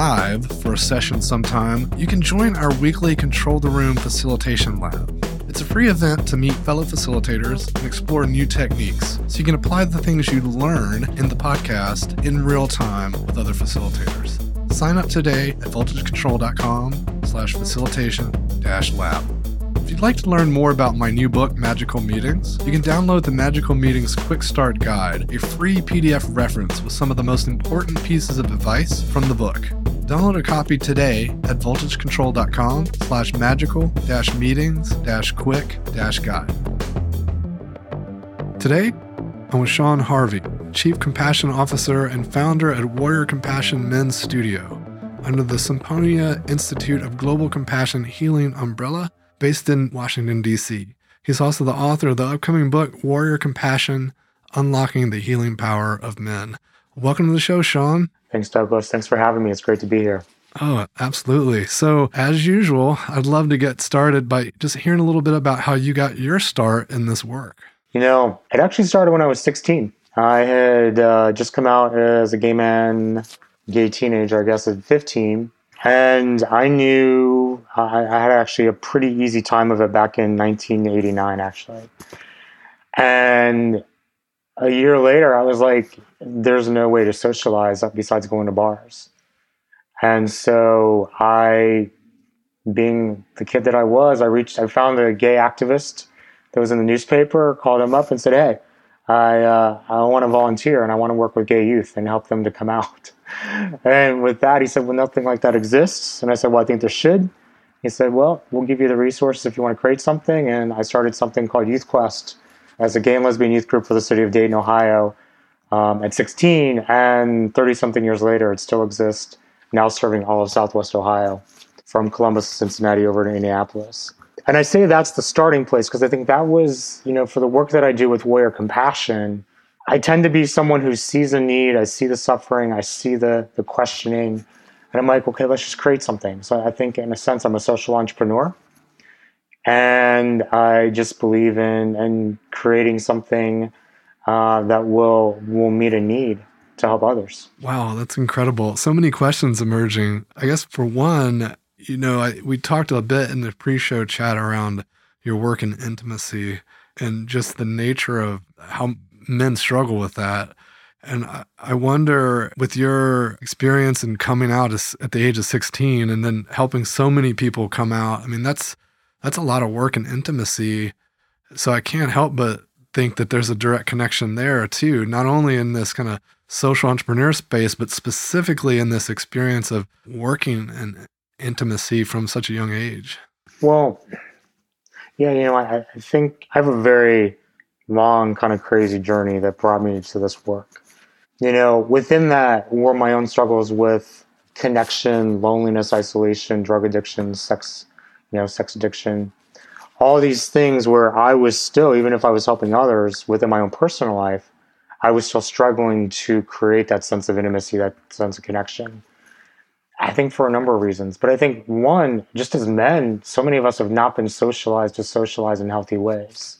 live for a session sometime, you can join our weekly Control the Room Facilitation Lab. It's a free event to meet fellow facilitators and explore new techniques so you can apply the things you learn in the podcast in real time with other facilitators. Sign up today at voltagecontrol.com slash facilitation dash lab. If you'd like to learn more about my new book, Magical Meetings, you can download the Magical Meetings Quick Start Guide, a free PDF reference with some of the most important pieces of advice from the book. Download a copy today at voltagecontrol.com slash magical dash meetings dash quick dash guide. Today, I'm with Sean Harvey, Chief Compassion Officer and founder at Warrior Compassion Men's Studio, under the Symphonia Institute of Global Compassion Healing umbrella based in Washington, D.C. He's also the author of the upcoming book, Warrior Compassion Unlocking the Healing Power of Men. Welcome to the show, Sean. Thanks, Douglas. Thanks for having me. It's great to be here. Oh, absolutely. So, as usual, I'd love to get started by just hearing a little bit about how you got your start in this work. You know, it actually started when I was 16. I had uh, just come out as a gay man, gay teenager, I guess, at 15. And I knew I, I had actually a pretty easy time of it back in 1989, actually. And a year later, I was like, there's no way to socialize besides going to bars. And so I, being the kid that I was, I reached, I found a gay activist that was in the newspaper, called him up and said, hey, I, uh, I want to volunteer and I want to work with gay youth and help them to come out. and with that, he said, Well, nothing like that exists. And I said, Well, I think there should. He said, Well, we'll give you the resources if you want to create something. And I started something called Youth Quest as a gay and lesbian youth group for the city of Dayton, Ohio um, at 16. And 30 something years later, it still exists, now serving all of Southwest Ohio from Columbus, to Cincinnati over to Indianapolis. And I say that's the starting place because I think that was, you know, for the work that I do with Warrior Compassion, I tend to be someone who sees a need, I see the suffering, I see the the questioning, and I'm like, okay, let's just create something. So I think in a sense I'm a social entrepreneur. And I just believe in in creating something uh, that will will meet a need to help others. Wow, that's incredible. So many questions emerging. I guess for one, you know, I, we talked a bit in the pre-show chat around your work in intimacy and just the nature of how men struggle with that. And I wonder, with your experience in coming out at the age of 16 and then helping so many people come out, I mean, that's that's a lot of work and intimacy. So I can't help but think that there's a direct connection there too, not only in this kind of social entrepreneur space, but specifically in this experience of working in intimacy from such a young age. Well, yeah, you know, I, I think I have a very long, kind of crazy journey that brought me to this work. You know, within that were my own struggles with connection, loneliness, isolation, drug addiction, sex, you know, sex addiction, all these things where I was still, even if I was helping others within my own personal life, I was still struggling to create that sense of intimacy, that sense of connection. I think for a number of reasons. But I think one, just as men, so many of us have not been socialized to socialize in healthy ways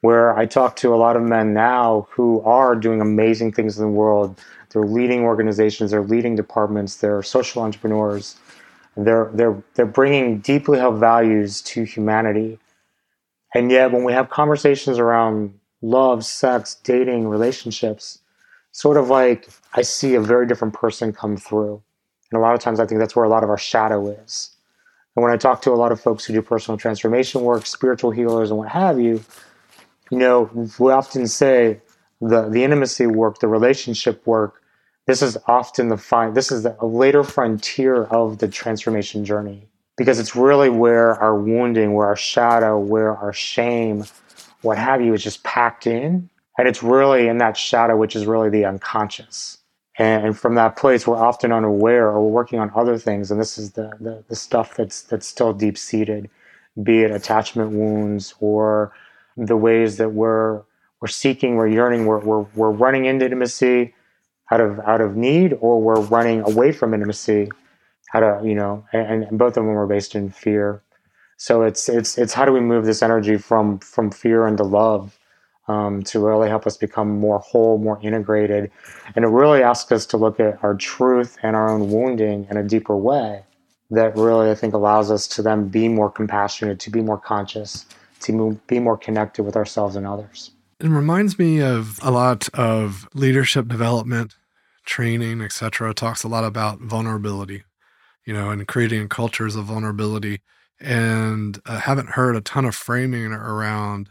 where I talk to a lot of men now who are doing amazing things in the world. They're leading organizations, they're leading departments, they're social entrepreneurs. They're, they're, they're bringing deeply held values to humanity. And yet, when we have conversations around love, sex, dating, relationships, sort of like I see a very different person come through. And a lot of times, I think that's where a lot of our shadow is. And when I talk to a lot of folks who do personal transformation work, spiritual healers, and what have you, you know, we often say the the intimacy work, the relationship work. This is often the fine. This is a later frontier of the transformation journey because it's really where our wounding, where our shadow, where our shame, what have you, is just packed in, and it's really in that shadow, which is really the unconscious. and from that place we're often unaware or we're working on other things and this is the, the, the stuff that's that's still deep seated be it attachment wounds or the ways that we're we're seeking we're yearning we're, we're, we're running into intimacy out of out of need or we're running away from intimacy out of you know and, and both of them are based in fear so it's it's it's how do we move this energy from from fear into love um, to really help us become more whole, more integrated. And it really asks us to look at our truth and our own wounding in a deeper way that really, I think, allows us to then be more compassionate, to be more conscious, to be more connected with ourselves and others. It reminds me of a lot of leadership development, training, etc. Talks a lot about vulnerability, you know, and creating cultures of vulnerability. And I haven't heard a ton of framing around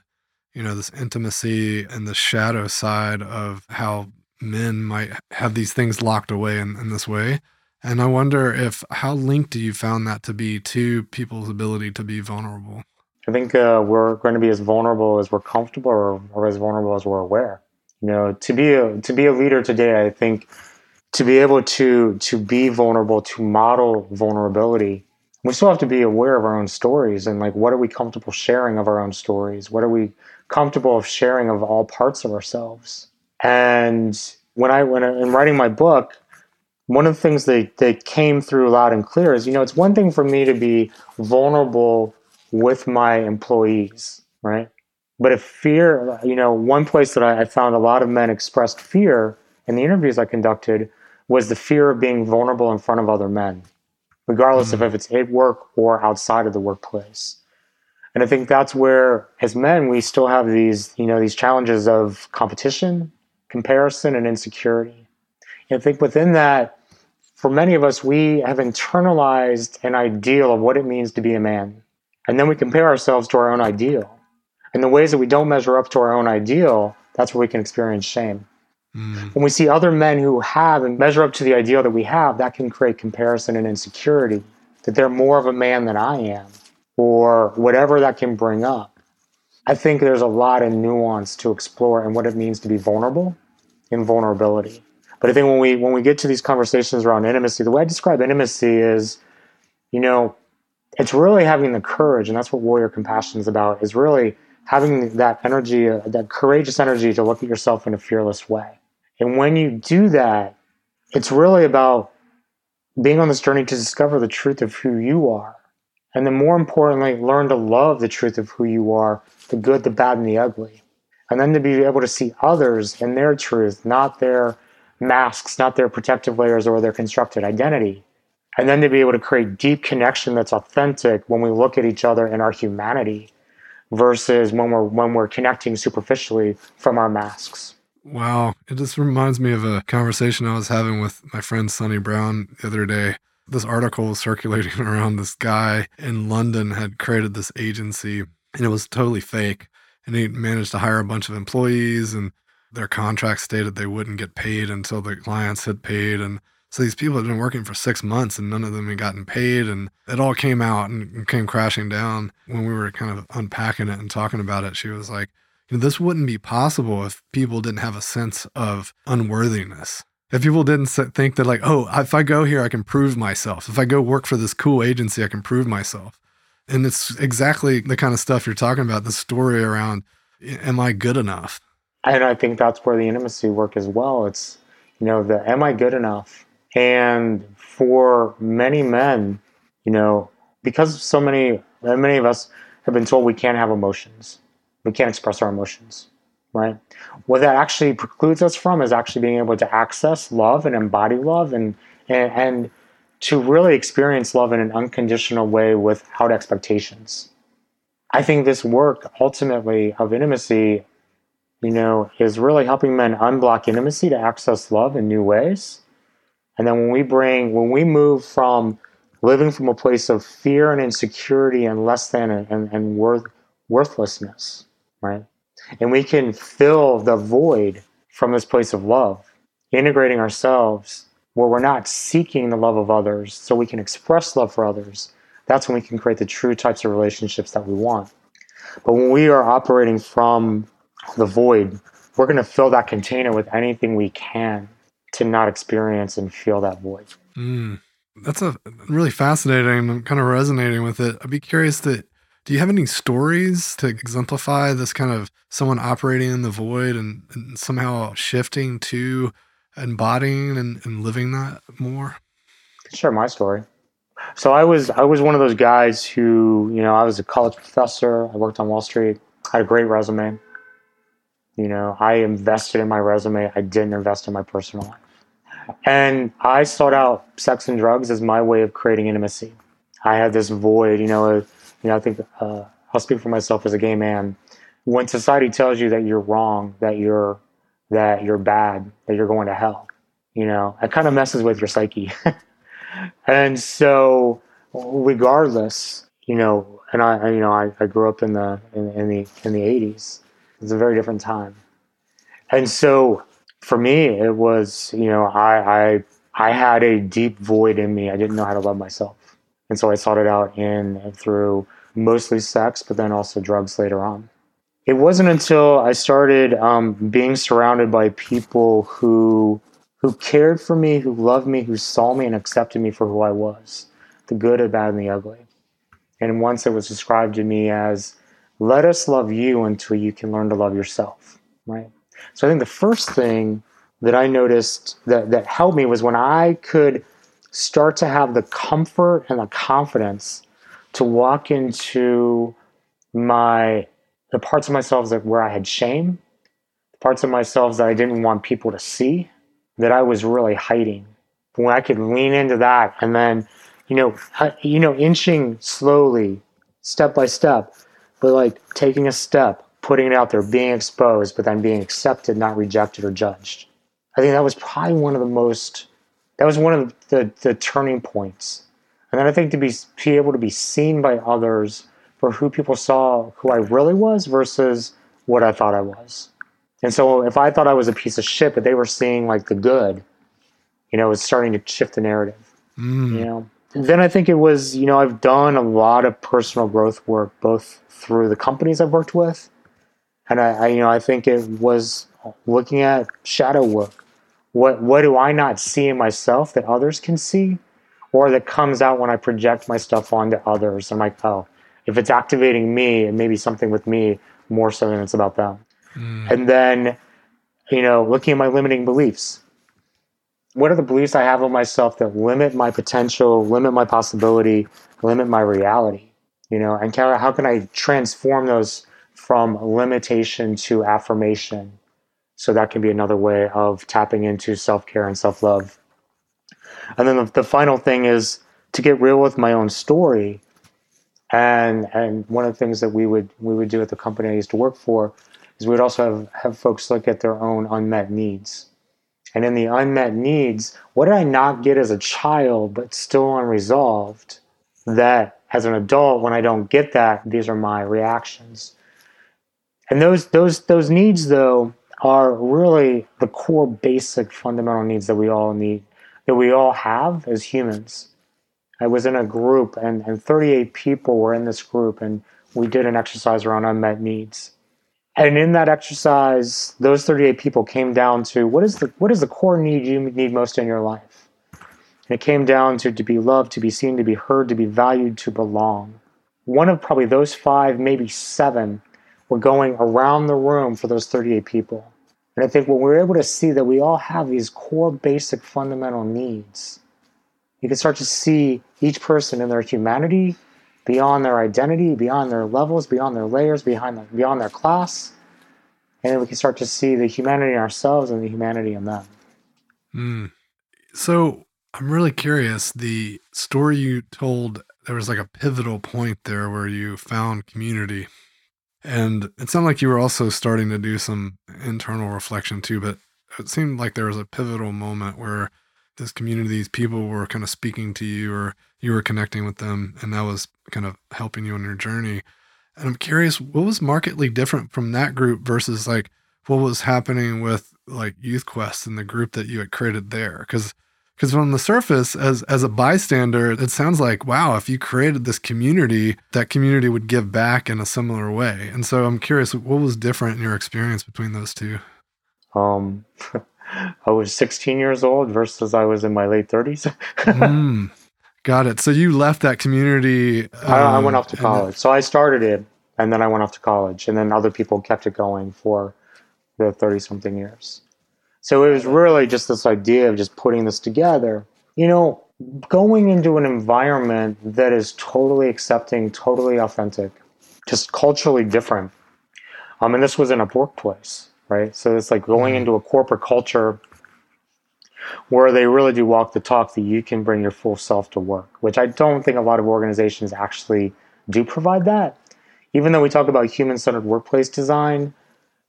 you know, this intimacy and the shadow side of how men might have these things locked away in, in this way. And I wonder if how linked do you found that to be to people's ability to be vulnerable? I think uh, we're going to be as vulnerable as we're comfortable, or, or as vulnerable as we're aware. You know, to be a to be a leader today, I think to be able to to be vulnerable, to model vulnerability, we still have to be aware of our own stories and like what are we comfortable sharing of our own stories? What are we comfortable of sharing of all parts of ourselves. And when I when I, in writing my book, one of the things that, that came through loud and clear is, you know, it's one thing for me to be vulnerable with my employees, right? But if fear, you know, one place that I, I found a lot of men expressed fear in the interviews I conducted was the fear of being vulnerable in front of other men, regardless mm-hmm. of if it's at work or outside of the workplace. And I think that's where, as men, we still have these, you know, these challenges of competition, comparison, and insecurity. And I think within that, for many of us, we have internalized an ideal of what it means to be a man. And then we compare ourselves to our own ideal. And the ways that we don't measure up to our own ideal, that's where we can experience shame. Mm. When we see other men who have and measure up to the ideal that we have, that can create comparison and insecurity, that they're more of a man than I am or whatever that can bring up. I think there's a lot of nuance to explore and what it means to be vulnerable in vulnerability. But I think when we when we get to these conversations around intimacy, the way I describe intimacy is, you know, it's really having the courage, and that's what warrior compassion is about. Is really having that energy, that courageous energy to look at yourself in a fearless way. And when you do that, it's really about being on this journey to discover the truth of who you are and then more importantly, learn to love the truth of who you are, the good, the bad, and the ugly. And then to be able to see others in their truth, not their masks, not their protective layers or their constructed identity. And then to be able to create deep connection that's authentic when we look at each other in our humanity versus when we're when we're connecting superficially from our masks. Wow. It just reminds me of a conversation I was having with my friend Sunni Brown the other day this article was circulating around this guy in London had created this agency and it was totally fake. And he managed to hire a bunch of employees and their contract stated they wouldn't get paid until the clients had paid. And so these people had been working for six months and none of them had gotten paid. And it all came out and came crashing down. When we were kind of unpacking it and talking about it. She was like, this wouldn't be possible if people didn't have a sense of unworthiness. If people didn't think that like oh if i go here i can prove myself. If i go work for this cool agency i can prove myself. And it's exactly the kind of stuff you're talking about the story around am i good enough? And i think that's where the intimacy work as well. It's you know the am i good enough and for many men you know because so many many of us have been told we can't have emotions we can't express our emotions right? What that actually precludes us from is actually being able to access love and embody love and, and, and to really experience love in an unconditional way without expectations. I think this work ultimately of intimacy, you know, is really helping men unblock intimacy to access love in new ways. And then when we bring, when we move from living from a place of fear and insecurity and less than and, and worth, worthlessness, right? And we can fill the void from this place of love, integrating ourselves where we're not seeking the love of others so we can express love for others. That's when we can create the true types of relationships that we want. But when we are operating from the void, we're going to fill that container with anything we can. To not experience and feel that void. Mm, that's a really fascinating. I'm kind of resonating with it. I'd be curious that do you have any stories to exemplify this kind of someone operating in the void and, and somehow shifting to embodying and, and living that more? Share my story. So I was I was one of those guys who, you know, I was a college professor. I worked on Wall Street. I had a great resume. You know, I invested in my resume. I didn't invest in my personal life. And I sought out sex and drugs as my way of creating intimacy. I had this void, you know, you know, I think uh, I'll speak for myself as a gay man. When society tells you that you're wrong, that you're that you're bad, that you're going to hell, you know, it kind of messes with your psyche. and so, regardless, you know, and I, you know, I, I grew up in the in, in the in the '80s. It's a very different time, and so for me, it was, you know, I I I had a deep void in me. I didn't know how to love myself, and so I sought it out in through mostly sex, but then also drugs later on. It wasn't until I started um, being surrounded by people who who cared for me, who loved me, who saw me and accepted me for who I was, the good, the bad, and the ugly. And once it was described to me as, let us love you until you can learn to love yourself, right? So I think the first thing that I noticed that, that helped me was when I could start to have the comfort and the confidence to walk into my the parts of myself that where I had shame, the parts of myself that I didn't want people to see, that I was really hiding. When I could lean into that and then, you know, you know, inching slowly, step by step, but like taking a step, putting it out there, being exposed, but then being accepted, not rejected or judged. I think that was probably one of the most, that was one of the, the turning points. And then I think to be, be able to be seen by others for who people saw who I really was versus what I thought I was. And so if I thought I was a piece of shit, but they were seeing like the good, you know, it's starting to shift the narrative. Mm. You know. Then I think it was, you know, I've done a lot of personal growth work, both through the companies I've worked with, and I, I you know, I think it was looking at shadow work. What what do I not see in myself that others can see, or that comes out when I project my stuff onto others? I'm like, oh, if it's activating me, it may be something with me more so than it's about them. Mm. And then, you know, looking at my limiting beliefs. What are the beliefs I have of myself that limit my potential, limit my possibility, limit my reality? You know, and Kara, how can I transform those from limitation to affirmation? So that can be another way of tapping into self care and self love. And then the, the final thing is to get real with my own story. And and one of the things that we would we would do at the company I used to work for is we'd also have, have folks look at their own unmet needs. And in the unmet needs, what did I not get as a child but still unresolved that as an adult, when I don't get that, these are my reactions. And those those those needs though are really the core basic fundamental needs that we all need, that we all have as humans. I was in a group and, and 38 people were in this group and we did an exercise around unmet needs. And in that exercise, those 38 people came down to what is the what is the core need you need most in your life? And it came down to to be loved, to be seen, to be heard, to be valued, to belong. One of probably those five, maybe seven, were going around the room for those 38 people. And I think when we're able to see that we all have these core basic fundamental needs, you can start to see each person in their humanity, beyond their identity, beyond their levels, beyond their layers, behind the, beyond their class. And then we can start to see the humanity in ourselves and the humanity in them. Mm. So I'm really curious. The story you told, there was like a pivotal point there where you found community. And it sounded like you were also starting to do some internal reflection too, but it seemed like there was a pivotal moment where this community, these people were kind of speaking to you or you were connecting with them and that was kind of helping you on your journey. And I'm curious, what was markedly different from that group versus like what was happening with like Youth Quest and the group that you had created there? Because because on the surface, as as a bystander, it sounds like wow, if you created this community, that community would give back in a similar way. And so I'm curious, what was different in your experience between those two? Um, I was 16 years old versus I was in my late 30s. mm, got it. So you left that community. Um, I, I, went off to um, college. Then... So I started it and then I went off to college and then other people kept it going for the 30 something years. So it was really just this idea of just putting this together. You know, going into an environment that is totally accepting, totally authentic, just culturally different. Um, and this was in a workplace, right? So it's like going mm-hmm. into a corporate culture where they really do walk the talk that you can bring your full self to work, which I don't think a lot of organizations actually do provide that. Even though we talk about human centered workplace design,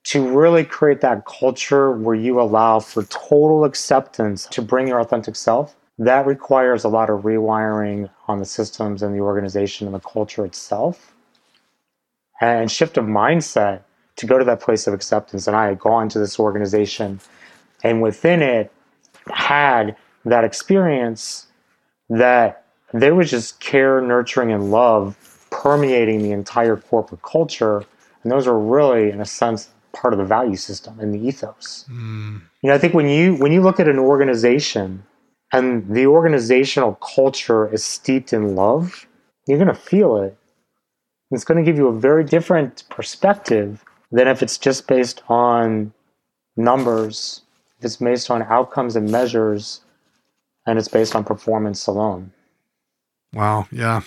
to really create that culture where you allow for total acceptance to bring your authentic self, that requires a lot of rewiring on the systems and the organization and the culture itself and shift of mindset to go to that place of acceptance. And I had gone to this organization and within it had that experience that there was just care, nurturing, and love permeating the entire corporate culture. And those are really, in a sense, part of the value system and the ethos. Mm. You know, I think when you when you look at an organization and the organizational culture is steeped in love, you're going to feel it. It's going to give you a very different perspective than if it's just based on numbers, if it's based on outcomes and measures, and it's based on performance alone. Wow. Yeah.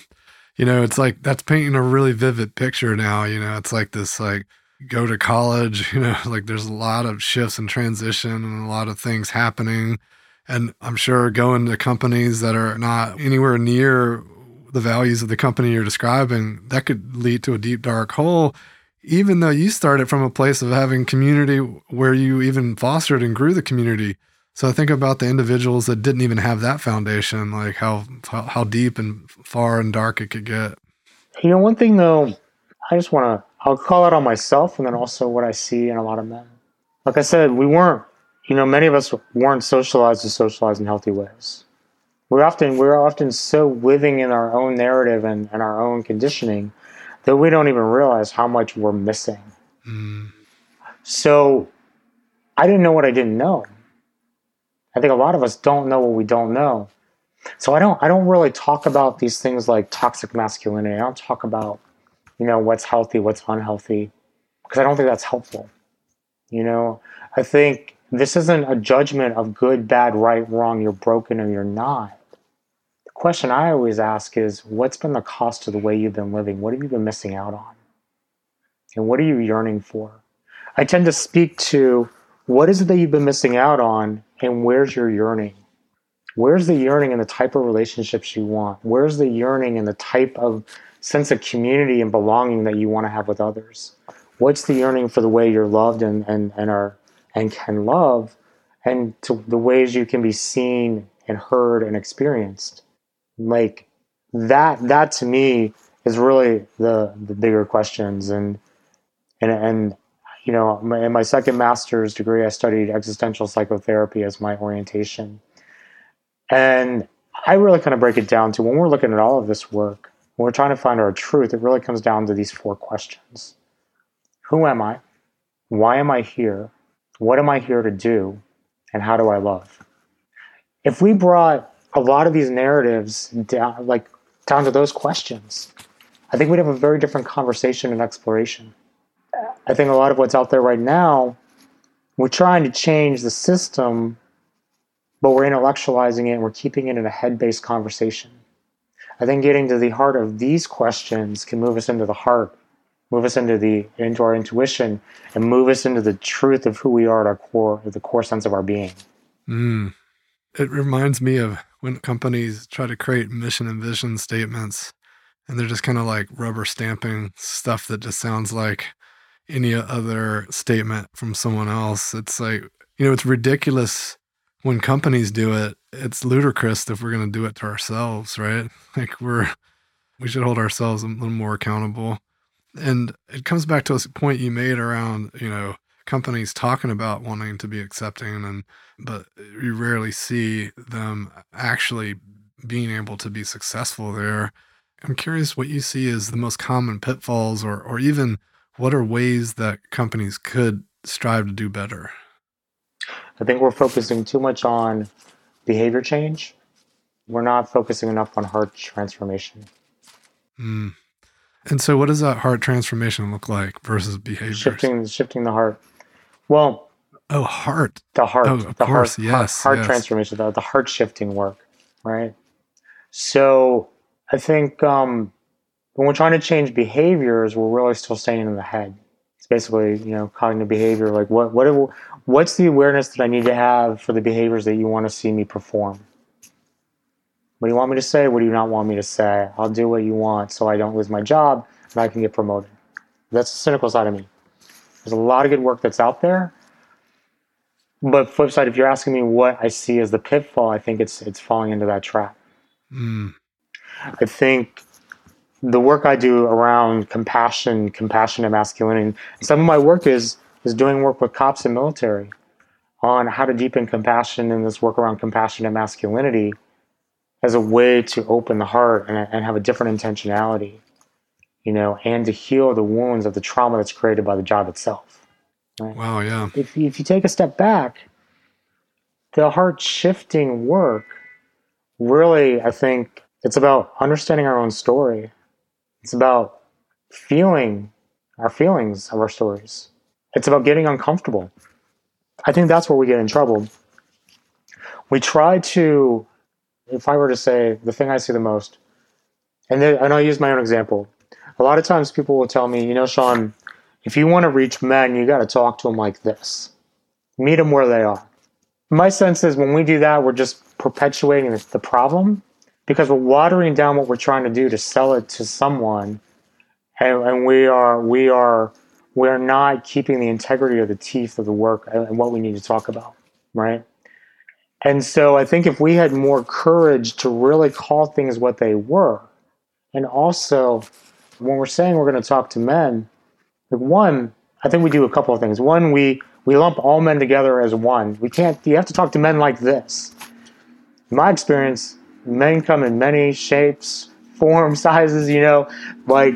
You know, it's like that's painting a really vivid picture now. You know, it's like this like go to college, you know, like there's a lot of shifts and transition and a lot of things happening. And I'm sure going to companies that are not anywhere near the values of the company you're describing, that could lead to a deep, dark hole, even though you started from a place of having community where you even fostered and grew the community. So I think about the individuals that didn't even have that foundation, like how how deep and far and dark it could get. You know, one thing though, I just want to I'll call it on myself and then also what I see in a lot of men. Like I said, we weren't, you know, many of us weren't socialized to socialize in healthy ways. We're often we're often so living in our own narrative and, and our own conditioning that we don't even realize how much we're missing. Mm. So I didn't know what I didn't know. I think a lot of us don't know what we don't know. So I don't I don't really talk about these things like toxic masculinity. I don't talk about you know, what's healthy, what's unhealthy, because I don't think that's helpful. You know, I think this isn't a judgment of good, bad, right, wrong, you're broken or you're not. Question I always ask is what's been the cost of the way you've been living? What have you been missing out on? And what are you yearning for? I tend to speak to what is it that you've been missing out on and where's your yearning? Where's the yearning in the type of relationships you want? Where's the yearning in the type of sense of community and belonging that you want to have with others? What's the yearning for the way you're loved and, and, and are and can love and to the ways you can be seen and heard and experienced? Like that that to me is really the the bigger questions and and and you know in my second master's degree I studied existential psychotherapy as my orientation. And I really kind of break it down to when we're looking at all of this work, when we're trying to find our truth, it really comes down to these four questions Who am I? Why am I here? What am I here to do? And how do I love? If we brought a lot of these narratives down, like down to those questions, I think we'd have a very different conversation and exploration. I think a lot of what's out there right now, we're trying to change the system, but we're intellectualizing it and we're keeping it in a head based conversation. I think getting to the heart of these questions can move us into the heart, move us into the into our intuition, and move us into the truth of who we are at our core, the core sense of our being. Mm. It reminds me of when companies try to create mission and vision statements, and they're just kind of like rubber stamping stuff that just sounds like any other statement from someone else. It's like you know, it's ridiculous when companies do it, it's ludicrous if we're going to do it to ourselves, right? Like we're we should hold ourselves a little more accountable. And it comes back to a point you made around, you know, companies talking about wanting to be accepting and but you rarely see them actually being able to be successful there. I'm curious what you see as the most common pitfalls or or even what are ways that companies could strive to do better? I think we're focusing too much on behavior change. We're not focusing enough on heart transformation. Mm. And so, what does that heart transformation look like versus behavior? Shifting, shifting the heart. Well, oh, heart. The heart. Oh, of the course, heart, yes. Heart, heart yes. transformation, the, the heart shifting work, right? So, I think um, when we're trying to change behaviors, we're really still staying in the head. It's basically, you know, cognitive behavior. Like, what, what, what's the awareness that I need to have for the behaviors that you want to see me perform? What do you want me to say? What do you not want me to say? I'll do what you want so I don't lose my job and I can get promoted. That's the cynical side of me. There's a lot of good work that's out there. But flip side, if you're asking me what I see as the pitfall, I think it's it's falling into that trap. Mm. I think the work I do around compassion, compassionate masculinity, some of my work is is doing work with cops and military on how to deepen compassion and this work around compassionate masculinity as a way to open the heart and, and have a different intentionality, you know, and to heal the wounds of the trauma that's created by the job itself. Right? Wow, yeah. If, if you take a step back, the heart shifting work really, I think, it's about understanding our own story. It's about feeling our feelings of our stories. It's about getting uncomfortable. I think that's where we get in trouble. We try to if I were to say the thing I see the most, and, then, and I'll use my own example. A lot of times people will tell me, you know, Sean, if you want to reach men, you got to talk to them like this. Meet them where they are. My sense is when we do that, we're just perpetuating the problem because we're watering down what we're trying to do to sell it to someone, and, and we are we are we are not keeping the integrity of the teeth of the work and what we need to talk about, right? And so I think if we had more courage to really call things what they were, and also when we're saying we're going to talk to men, like one, I think we do a couple of things. One, we we lump all men together as one. We can't. You have to talk to men like this. In my experience, men come in many shapes, forms, sizes. You know, like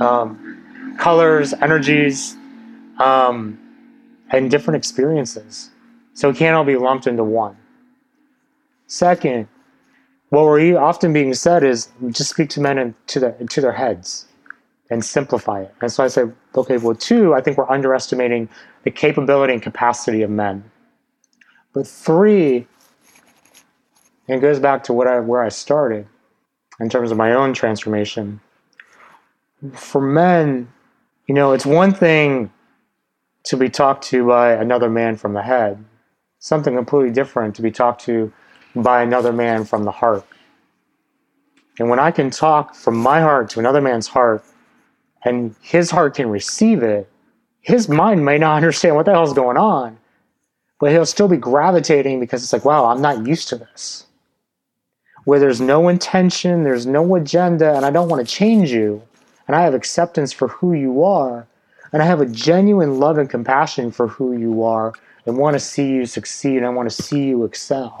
um, colors, energies, um, and different experiences. So it can't all be lumped into one. Second, what we're often being said is just speak to men and to their to their heads and simplify it. And so I say, okay, well, two, I think we're underestimating the capability and capacity of men. But three, and it goes back to what I where I started in terms of my own transformation. For men, you know, it's one thing to be talked to by another man from the head something completely different to be talked to by another man from the heart. And when I can talk from my heart to another man's heart, and his heart can receive it, his mind may not understand what the hell's going on, but he'll still be gravitating because it's like, wow, I'm not used to this. Where there's no intention, there's no agenda, and I don't want to change you, and I have acceptance for who you are, and I have a genuine love and compassion for who you are, and want to see you succeed. And I want to see you excel.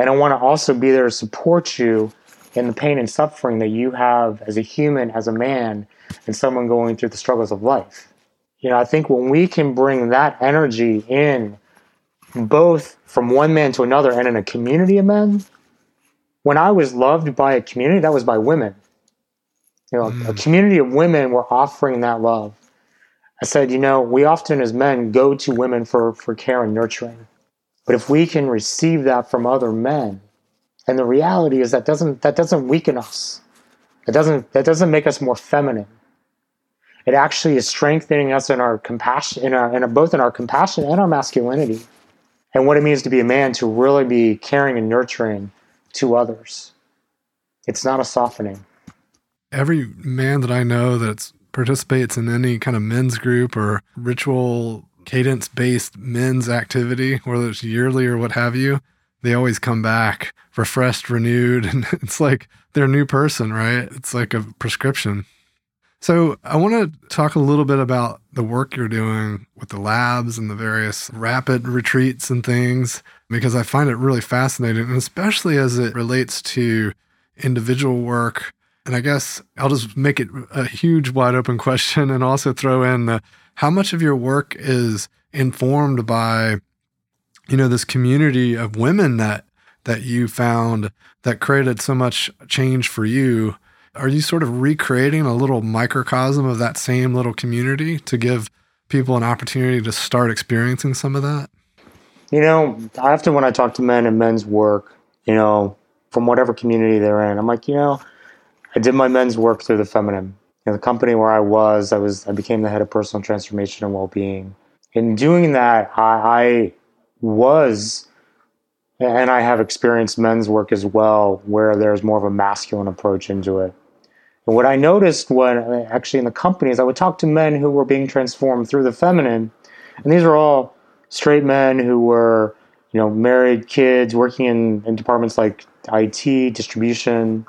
And I want to also be there to support you in the pain and suffering that you have as a human, as a man, and someone going through the struggles of life. You know, I think when we can bring that energy in, both from one man to another and in a community of men, when I was loved by a community, that was by women. You know, mm. a community of women were offering that love. I said, you know, we often as men go to women for, for care and nurturing. But if we can receive that from other men, and the reality is that doesn't that doesn't weaken us. It doesn't that doesn't make us more feminine. It actually is strengthening us in our compassion in our in both in our compassion and our masculinity. And what it means to be a man to really be caring and nurturing to others. It's not a softening. Every man that I know that's participates in any kind of men's group or ritual cadence based men's activity, whether it's yearly or what have you, they always come back refreshed, renewed. And it's like they're a new person, right? It's like a prescription. So I want to talk a little bit about the work you're doing with the labs and the various rapid retreats and things, because I find it really fascinating, and especially as it relates to individual work and I guess I'll just make it a huge wide open question and also throw in the, how much of your work is informed by you know, this community of women that that you found that created so much change for you. Are you sort of recreating a little microcosm of that same little community to give people an opportunity to start experiencing some of that? You know, I often when I talk to men and men's work, you know, from whatever community they're in, I'm like, you know, I did my men's work through the feminine. In the company where I was, I was I became the head of personal transformation and well-being. In doing that, I, I was and I have experienced men's work as well, where there's more of a masculine approach into it. And what I noticed when actually in the company is I would talk to men who were being transformed through the feminine, and these are all straight men who were, you know, married, kids, working in, in departments like IT, distribution,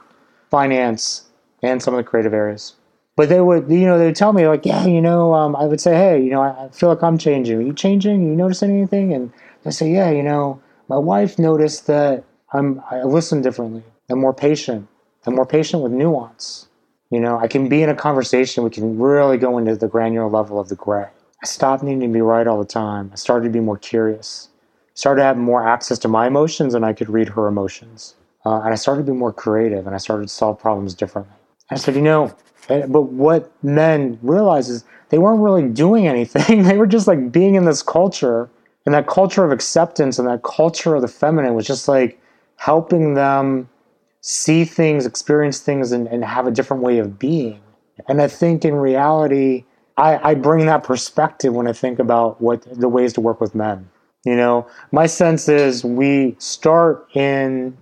finance, and some of the creative areas. But they would, you know, they would tell me like, yeah, you know, um, I would say, hey, you know, I, I feel like I'm changing. Are you changing? Are you noticing anything? And they say, yeah, you know, my wife noticed that I'm I listen differently. I'm more patient. I'm more patient with nuance. You know, I can be in a conversation. We can really go into the granular level of the gray. I stopped needing to be right all the time. I started to be more curious. Started to have more access to my emotions, and I could read her emotions. Uh, and I started to be more creative, and I started to solve problems differently. I said, you know, eh, but what men realize is they weren't really doing anything. they were just like being in this culture and that culture of acceptance and that culture of the feminine was just like helping them see things, experience things, and, and have a different way of being. And I think in reality, I, I bring that perspective when I think about what the ways to work with men. You know, my sense is we start in,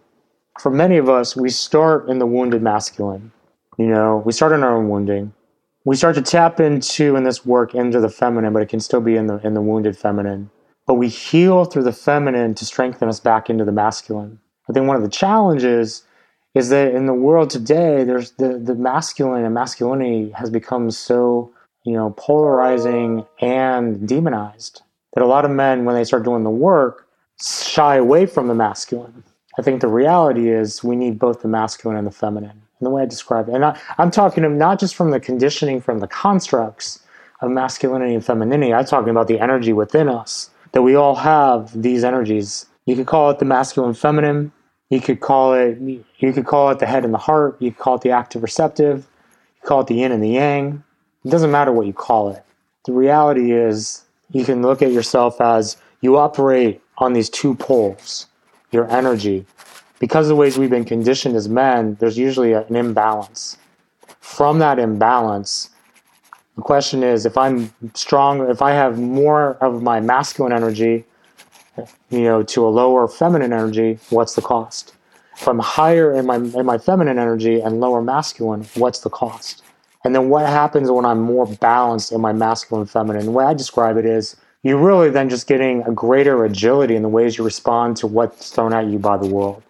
for many of us, we start in the wounded masculine. You know, we start in our own wounding. We start to tap into in this work into the feminine, but it can still be in the in the wounded feminine but we heal through the feminine to strengthen us back into the masculine. I think one of the challenges is that in the world today, there's the, the masculine and masculinity has become so, you know, polarizing and demonized that a lot of men, when they start doing the work, shy away from the masculine. I think the reality is we need both the masculine and the feminine. And the way I describe it, and I, I'm talking not just from the conditioning, from the constructs of masculinity and femininity, I'm talking about the energy within us that we all have these energies. You could call it the masculine feminine. You could call it you could call it the head and the heart. You could call it the active receptive. You call it the yin and the yang. It doesn't matter what you call it. The reality is you can look at yourself as you operate on these two poles, your energy. Because of the ways we've been conditioned as men, there's usually an imbalance. From that imbalance, the question is if I'm strong, if I have more of my masculine energy, you know, to a lower feminine energy, what's the cost? If I'm higher in my in my feminine energy and lower masculine, what's the cost? And then what happens when I'm more balanced in my masculine and feminine? The way I describe it is you're really then just getting a greater agility in the ways you respond to what's thrown at you by the world.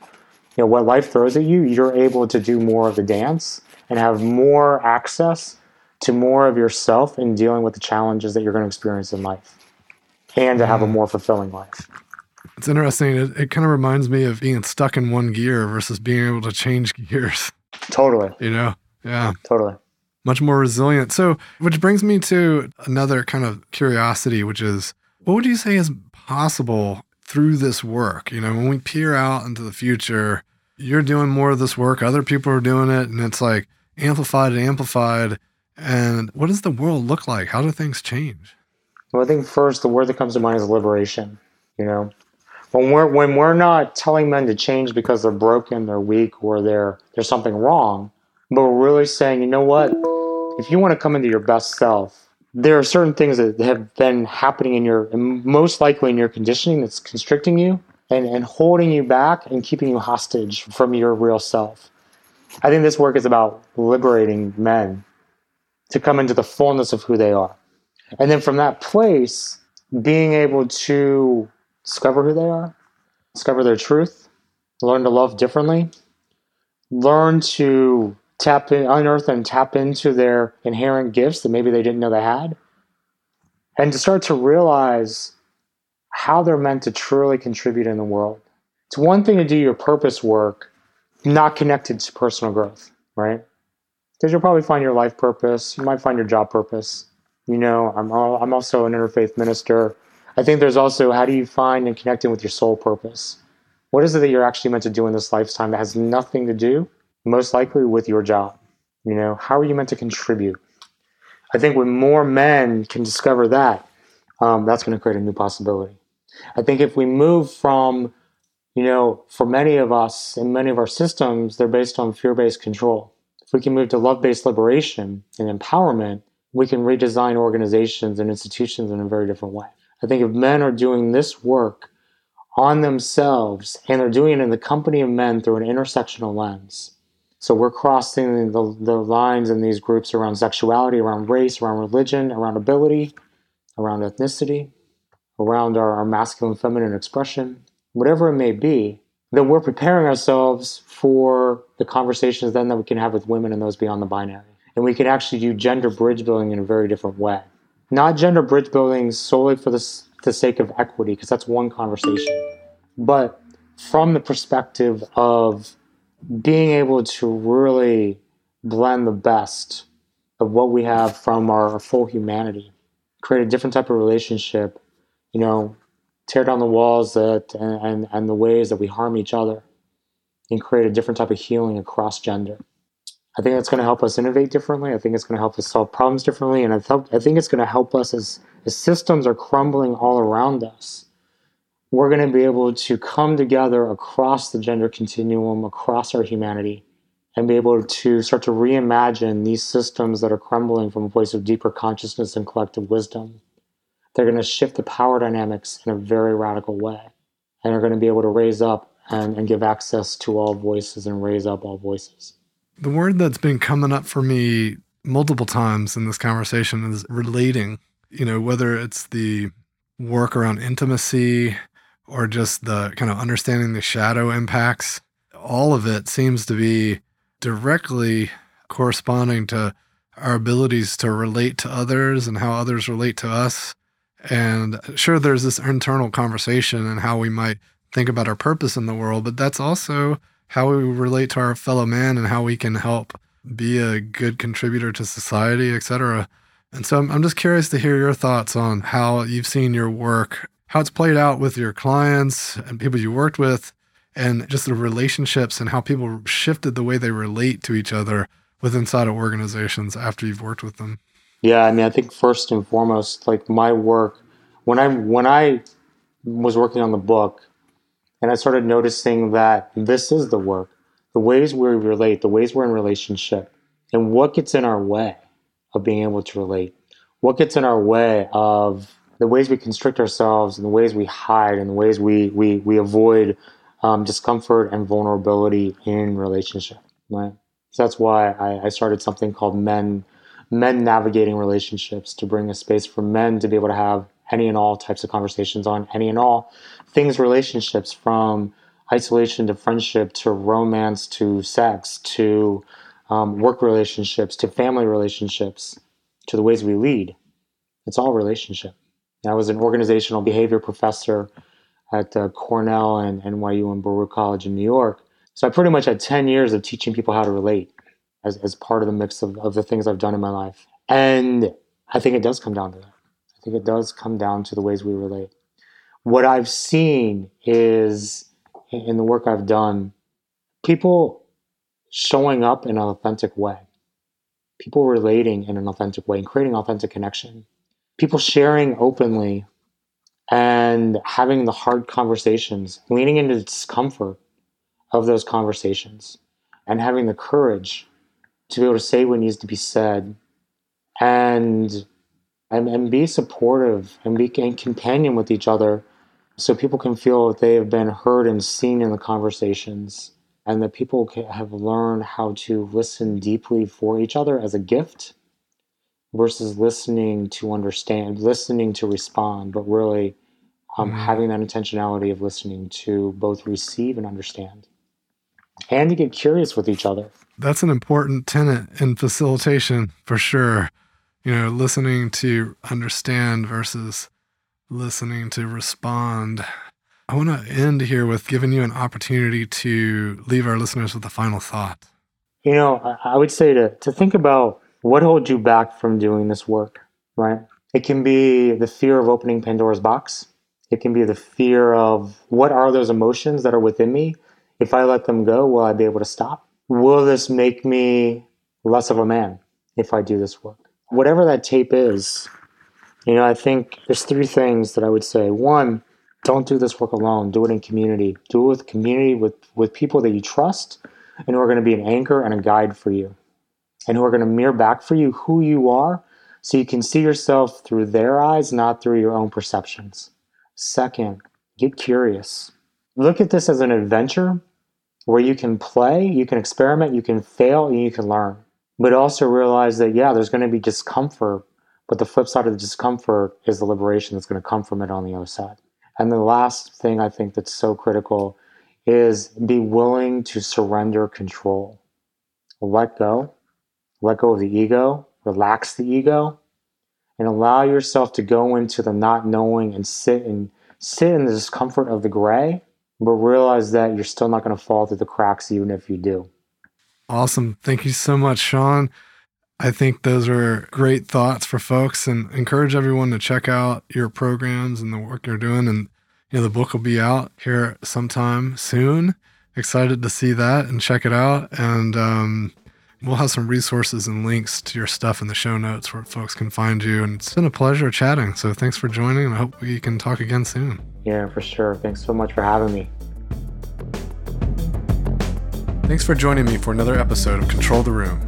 You know, what life throws at you, you're able to do more of the dance and have more access to more of yourself in dealing with the challenges that you're going to experience in life and to have a mm. more fulfilling life. It's interesting. It, it kind of reminds me of being stuck in one gear versus being able to change gears. Totally. You know? Yeah. Totally. Much more resilient. So, which brings me to another kind of curiosity, which is what would you say is possible through this work? You know, when we peer out into the future, you're doing more of this work, other people are doing it, and it's like amplified and amplified. And what does the world look like? How do things change? Well, I think first the word that comes to mind is liberation. You know, when we're when we're not telling men to change because they're broken, they're weak, or they're there's something wrong, but we're really saying, you know what? If you want to come into your best self, there are certain things that have been happening in your, most likely in your conditioning that's constricting you and, and holding you back and keeping you hostage from your real self. I think this work is about liberating men to come into the fullness of who they are. And then from that place, being able to discover who they are, discover their truth, learn to love differently, learn to tap in, unearth and tap into their inherent gifts that maybe they didn't know they had, and to start to realize how they're meant to truly contribute in the world. It's one thing to do your purpose work not connected to personal growth, right? because you'll probably find your life purpose. You might find your job purpose. You know, I'm I'm also an interfaith minister. I think there's also how do you find and connect in with your soul purpose? What is it that you're actually meant to do in this lifetime that has nothing to do, most likely, with your job? You know, how are you meant to contribute? I think when more men can discover that, um, that's going to create a new possibility. I think if we move from, you know, for many of us and many of our systems, they're based on fear based control. If we can move to love based liberation and empowerment, we can redesign organizations and institutions in a very different way. I think if men are doing this work on themselves and they're doing it in the company of men through an intersectional lens, so we're crossing the, the lines in these groups around sexuality, around race, around religion, around ability, around ethnicity, around our, our masculine feminine expression, whatever it may be, then we're preparing ourselves for the conversations then that we can have with women and those beyond the binary. And we can actually do gender bridge building in a very different way. Not gender bridge building solely for the, the sake of equity, because that's one conversation, but from the perspective of being able to really blend the best of what we have from our full humanity, create a different type of relationship, you know, tear down the walls that and, and, and the ways that we harm each other and create a different type of healing across gender. I think that's going to help us innovate differently. I think it's going to help us solve problems differently. And I, th- I think it's going to help us as, as systems are crumbling all around us we're going to be able to come together across the gender continuum, across our humanity, and be able to start to reimagine these systems that are crumbling from a place of deeper consciousness and collective wisdom. They're going to shift the power dynamics in a very radical way, and are going to be able to raise up and, and give access to all voices and raise up all voices. The word that's been coming up for me multiple times in this conversation is relating. You know, whether it's the work around intimacy, or just the kind of understanding the shadow impacts, all of it seems to be directly corresponding to our abilities to relate to others and how others relate to us. And sure, there's this internal conversation and how we might think about our purpose in the world, but that's also how we relate to our fellow man and how we can help be a good contributor to society, etc. And so I'm, I'm just curious to hear your thoughts on how you've seen your work how it's played out with your clients and people you worked with, and just the relationships and how people shifted the way they relate to each other with inside of organizations after you've worked with them. Yeah, I mean, I think first and foremost, like my work, when I when I was working on the book, and I started noticing that this is the work, the ways we relate, the ways we're in relationship, and what gets in our way of being able to relate, what gets in our way of the ways we constrict ourselves and the ways we hide and the ways we we we avoid um, discomfort and vulnerability in relationship. Right. So that's why I, I started something called men men navigating relationships to bring a space for men to be able to have any and all types of conversations on any and all things relationships from isolation to friendship to romance to sex to um, work relationships to family relationships to the ways we lead it's all relationship I was an organizational behavior professor at uh, Cornell and NYU and Baruch College in New York. So I pretty much had 10 years of teaching people how to relate as, as part of the mix of, of the things I've done in my life. And I think it does come down to that. I think it does come down to the ways we relate. What I've seen is in the work I've done, people showing up in an authentic way, people relating in an authentic way and creating authentic connection people sharing openly and having the hard conversations, leaning into the discomfort of those conversations and having the courage to be able to say what needs to be said and and, and be supportive and be and companion with each other so people can feel that they have been heard and seen in the conversations and that people have learned how to listen deeply for each other as a gift versus listening to understand, listening to respond, but really um, mm-hmm. having that intentionality of listening to both receive and understand and to get curious with each other. That's an important tenet in facilitation for sure. You know, listening to understand versus listening to respond. I want to end here with giving you an opportunity to leave our listeners with a final thought. You know, I would say to, to think about what holds you back from doing this work, right? It can be the fear of opening Pandora's box. It can be the fear of what are those emotions that are within me? If I let them go, will I be able to stop? Will this make me less of a man if I do this work? Whatever that tape is, you know, I think there's three things that I would say. One, don't do this work alone. Do it in community. Do it with community with, with people that you trust and who are going to be an anchor and a guide for you and who are going to mirror back for you who you are so you can see yourself through their eyes, not through your own perceptions. Second, get curious. Look at this as an adventure where you can play, you can experiment, you can fail, and you can learn. But also realize that, yeah, there's going to be discomfort, but the flip side of the discomfort is the liberation that's going to come from it on the other side. And the last thing I think that's so critical is be willing to surrender control. Let go. Let go of the ego. Relax the ego. And allow yourself to go into the not knowing and sit and sit in the discomfort of the gray, but realize that you're still not going to fall through the cracks even if you do. Awesome. Thank you so much, Sean. I think those are great thoughts for folks and encourage everyone to check out your programs and the work you're doing. And, you know, the book will be out here sometime soon. Excited to see that and check it out. And um, we'll have some resources and links to your stuff in the show notes where folks can find you. And it's been a pleasure chatting. So thanks for joining. And I hope we can talk again soon. Yeah, for sure. Thanks so much for having me. Thanks for joining me for another episode of Control the Room.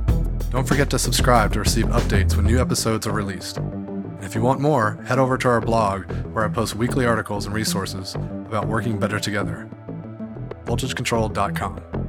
Don't forget to subscribe to receive updates when new episodes are released. And if you want more, head over to our blog where I post weekly articles and resources about working better together. VoltageControl.com.